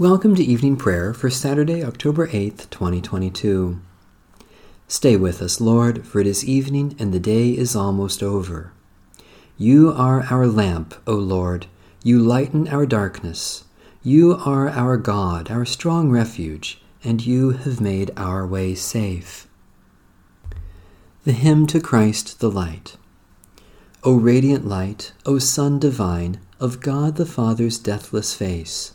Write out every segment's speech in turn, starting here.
Welcome to evening prayer for Saturday, October 8th, 2022. Stay with us, Lord, for it is evening and the day is almost over. You are our lamp, O Lord. You lighten our darkness. You are our God, our strong refuge, and you have made our way safe. The hymn to Christ the Light. O radiant light, O Sun divine, of God the Father's deathless face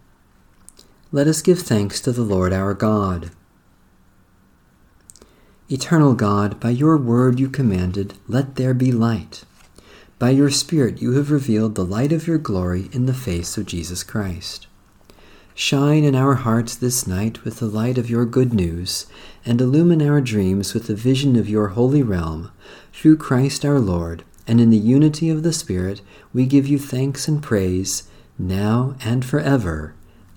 Let us give thanks to the Lord our God. Eternal God, by your word you commanded, Let there be light. By your Spirit you have revealed the light of your glory in the face of Jesus Christ. Shine in our hearts this night with the light of your good news, and illumine our dreams with the vision of your holy realm. Through Christ our Lord, and in the unity of the Spirit, we give you thanks and praise, now and forever.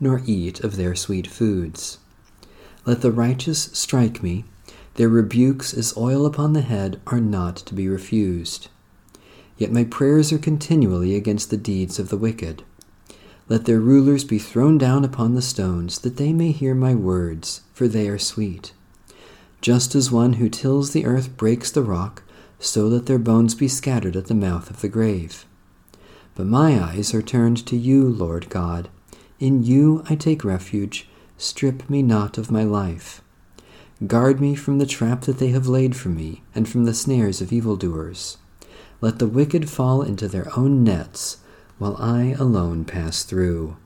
nor eat of their sweet foods. Let the righteous strike me, their rebukes as oil upon the head are not to be refused. Yet my prayers are continually against the deeds of the wicked. Let their rulers be thrown down upon the stones, that they may hear my words, for they are sweet. Just as one who tills the earth breaks the rock, so let their bones be scattered at the mouth of the grave. But my eyes are turned to you, Lord God. In you I take refuge. Strip me not of my life. Guard me from the trap that they have laid for me, and from the snares of evildoers. Let the wicked fall into their own nets, while I alone pass through.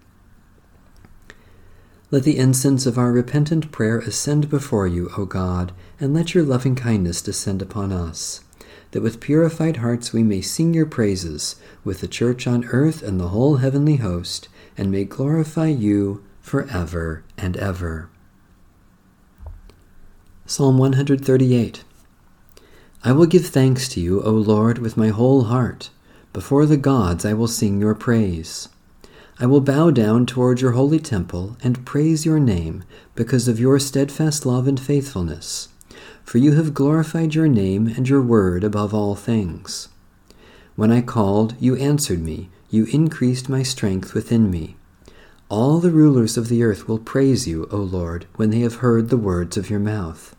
Let the incense of our repentant prayer ascend before you, O God, and let your loving kindness descend upon us, that with purified hearts we may sing your praises, with the church on earth and the whole heavenly host and may glorify you forever and ever. Psalm 138 I will give thanks to you, O Lord, with my whole heart. Before the gods I will sing your praise. I will bow down toward your holy temple and praise your name because of your steadfast love and faithfulness. For you have glorified your name and your word above all things. When I called, you answered me. You increased my strength within me. All the rulers of the earth will praise you, O Lord, when they have heard the words of your mouth.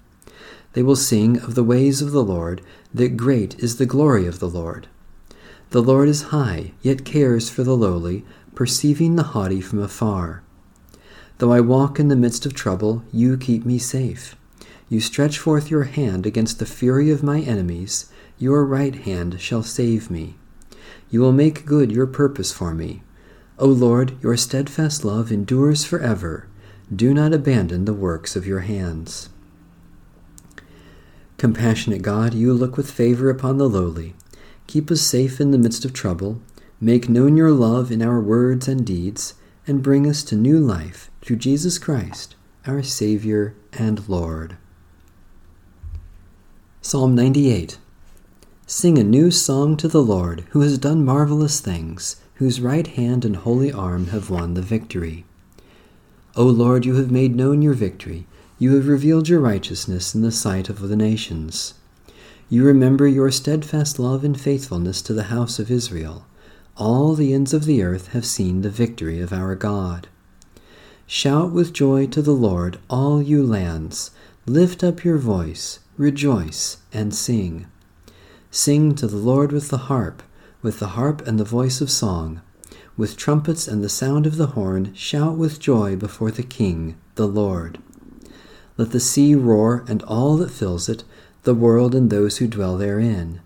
They will sing of the ways of the Lord, that great is the glory of the Lord. The Lord is high, yet cares for the lowly, perceiving the haughty from afar. Though I walk in the midst of trouble, you keep me safe. You stretch forth your hand against the fury of my enemies, your right hand shall save me. You will make good your purpose for me. O Lord, your steadfast love endures forever. Do not abandon the works of your hands. Compassionate God, you look with favor upon the lowly. Keep us safe in the midst of trouble. Make known your love in our words and deeds, and bring us to new life through Jesus Christ, our Savior and Lord. Psalm 98 Sing a new song to the Lord, who has done marvelous things, whose right hand and holy arm have won the victory. O Lord, you have made known your victory. You have revealed your righteousness in the sight of the nations. You remember your steadfast love and faithfulness to the house of Israel. All the ends of the earth have seen the victory of our God. Shout with joy to the Lord, all you lands. Lift up your voice, rejoice, and sing. Sing to the Lord with the harp, with the harp and the voice of song, with trumpets and the sound of the horn, shout with joy before the King, the Lord. Let the sea roar and all that fills it, the world and those who dwell therein.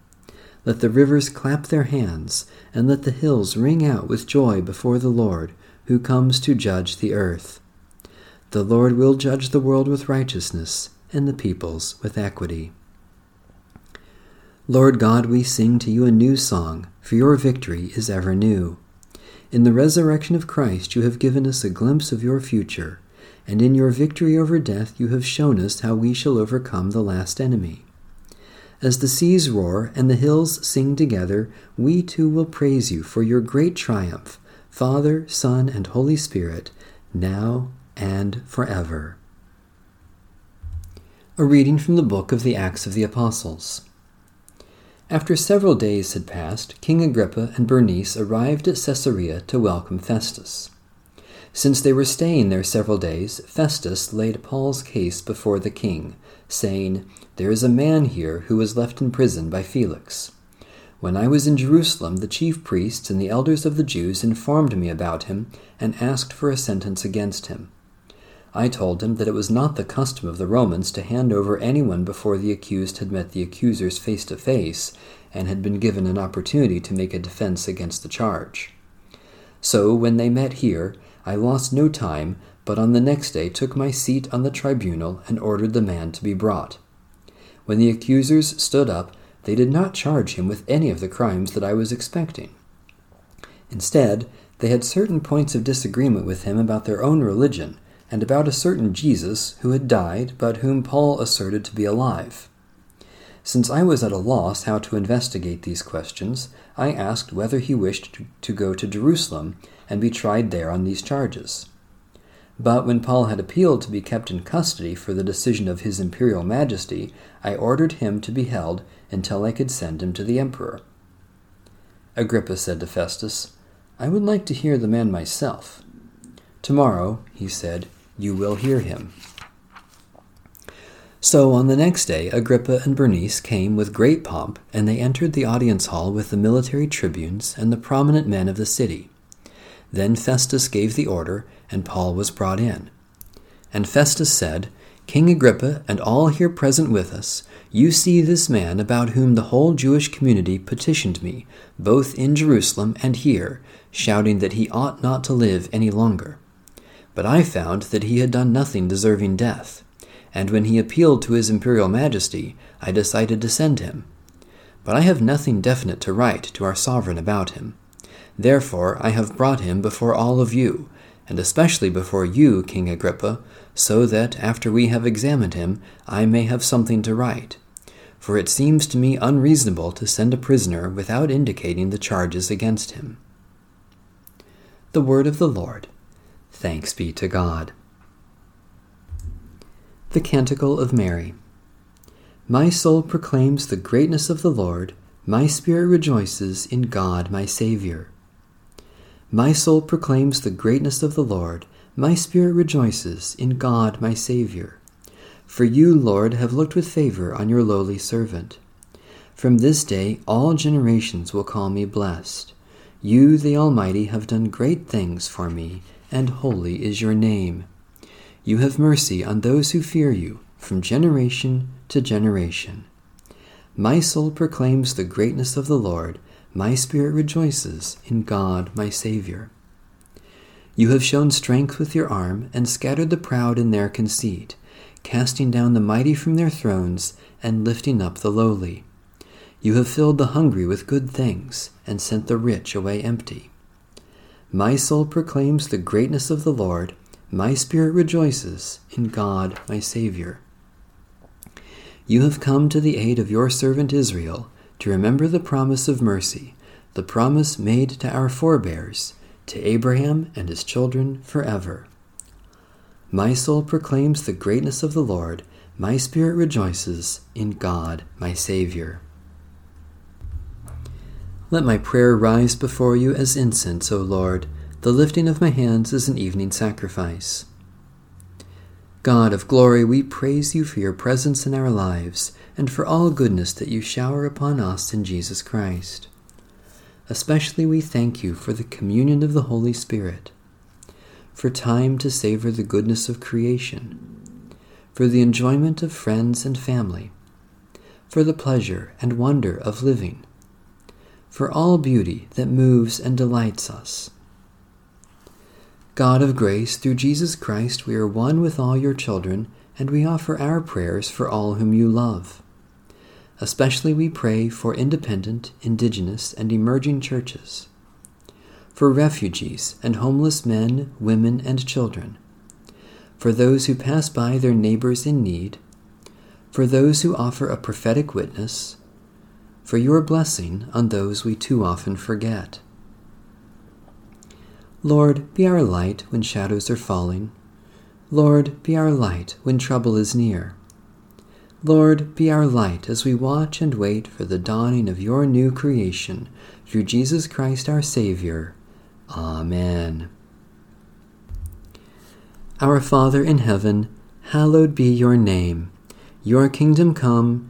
Let the rivers clap their hands, and let the hills ring out with joy before the Lord, who comes to judge the earth. The Lord will judge the world with righteousness, and the peoples with equity. Lord God, we sing to you a new song, for your victory is ever new. In the resurrection of Christ, you have given us a glimpse of your future, and in your victory over death, you have shown us how we shall overcome the last enemy. As the seas roar and the hills sing together, we too will praise you for your great triumph, Father, Son, and Holy Spirit, now and forever. A reading from the book of the Acts of the Apostles. After several days had passed, King Agrippa and Bernice arrived at Caesarea to welcome Festus. Since they were staying there several days, Festus laid Paul's case before the king, saying, There is a man here who was left in prison by Felix. When I was in Jerusalem, the chief priests and the elders of the Jews informed me about him and asked for a sentence against him. I told him that it was not the custom of the Romans to hand over anyone before the accused had met the accusers face to face and had been given an opportunity to make a defense against the charge. So, when they met here, I lost no time, but on the next day took my seat on the tribunal and ordered the man to be brought. When the accusers stood up, they did not charge him with any of the crimes that I was expecting. Instead, they had certain points of disagreement with him about their own religion and about a certain Jesus who had died, but whom Paul asserted to be alive. Since I was at a loss how to investigate these questions, I asked whether he wished to go to Jerusalem and be tried there on these charges. But when Paul had appealed to be kept in custody for the decision of his imperial majesty, I ordered him to be held until I could send him to the emperor. Agrippa said to Festus, I would like to hear the man myself. Tomorrow, he said, you will hear him. So on the next day, Agrippa and Bernice came with great pomp, and they entered the audience hall with the military tribunes and the prominent men of the city. Then Festus gave the order, and Paul was brought in. And Festus said, King Agrippa, and all here present with us, you see this man about whom the whole Jewish community petitioned me, both in Jerusalem and here, shouting that he ought not to live any longer. But I found that he had done nothing deserving death, and when he appealed to his imperial majesty, I decided to send him. But I have nothing definite to write to our sovereign about him. Therefore I have brought him before all of you, and especially before you, King Agrippa, so that after we have examined him, I may have something to write. For it seems to me unreasonable to send a prisoner without indicating the charges against him. The Word of the Lord. Thanks be to God. The Canticle of Mary. My soul proclaims the greatness of the Lord, my spirit rejoices in God my Saviour. My soul proclaims the greatness of the Lord, my spirit rejoices in God my Saviour. For you, Lord, have looked with favour on your lowly servant. From this day all generations will call me blessed. You, the Almighty, have done great things for me and holy is your name. You have mercy on those who fear you from generation to generation. My soul proclaims the greatness of the Lord. My spirit rejoices in God my Saviour. You have shown strength with your arm and scattered the proud in their conceit, casting down the mighty from their thrones and lifting up the lowly. You have filled the hungry with good things and sent the rich away empty. My soul proclaims the greatness of the Lord. My spirit rejoices in God my Saviour. You have come to the aid of your servant Israel to remember the promise of mercy, the promise made to our forebears, to Abraham and his children forever. My soul proclaims the greatness of the Lord. My spirit rejoices in God my Saviour. Let my prayer rise before you as incense, O Lord. The lifting of my hands is an evening sacrifice. God of glory, we praise you for your presence in our lives and for all goodness that you shower upon us in Jesus Christ. Especially we thank you for the communion of the Holy Spirit, for time to savor the goodness of creation, for the enjoyment of friends and family, for the pleasure and wonder of living, for all beauty that moves and delights us. God of grace, through Jesus Christ, we are one with all your children, and we offer our prayers for all whom you love. Especially we pray for independent, indigenous, and emerging churches, for refugees and homeless men, women, and children, for those who pass by their neighbors in need, for those who offer a prophetic witness, for your blessing on those we too often forget. Lord, be our light when shadows are falling. Lord, be our light when trouble is near. Lord, be our light as we watch and wait for the dawning of your new creation, through Jesus Christ our Savior. Amen. Our Father in heaven, hallowed be your name. Your kingdom come,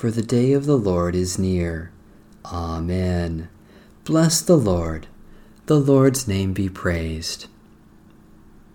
for the day of the Lord is near. Amen. Bless the Lord. The Lord's name be praised.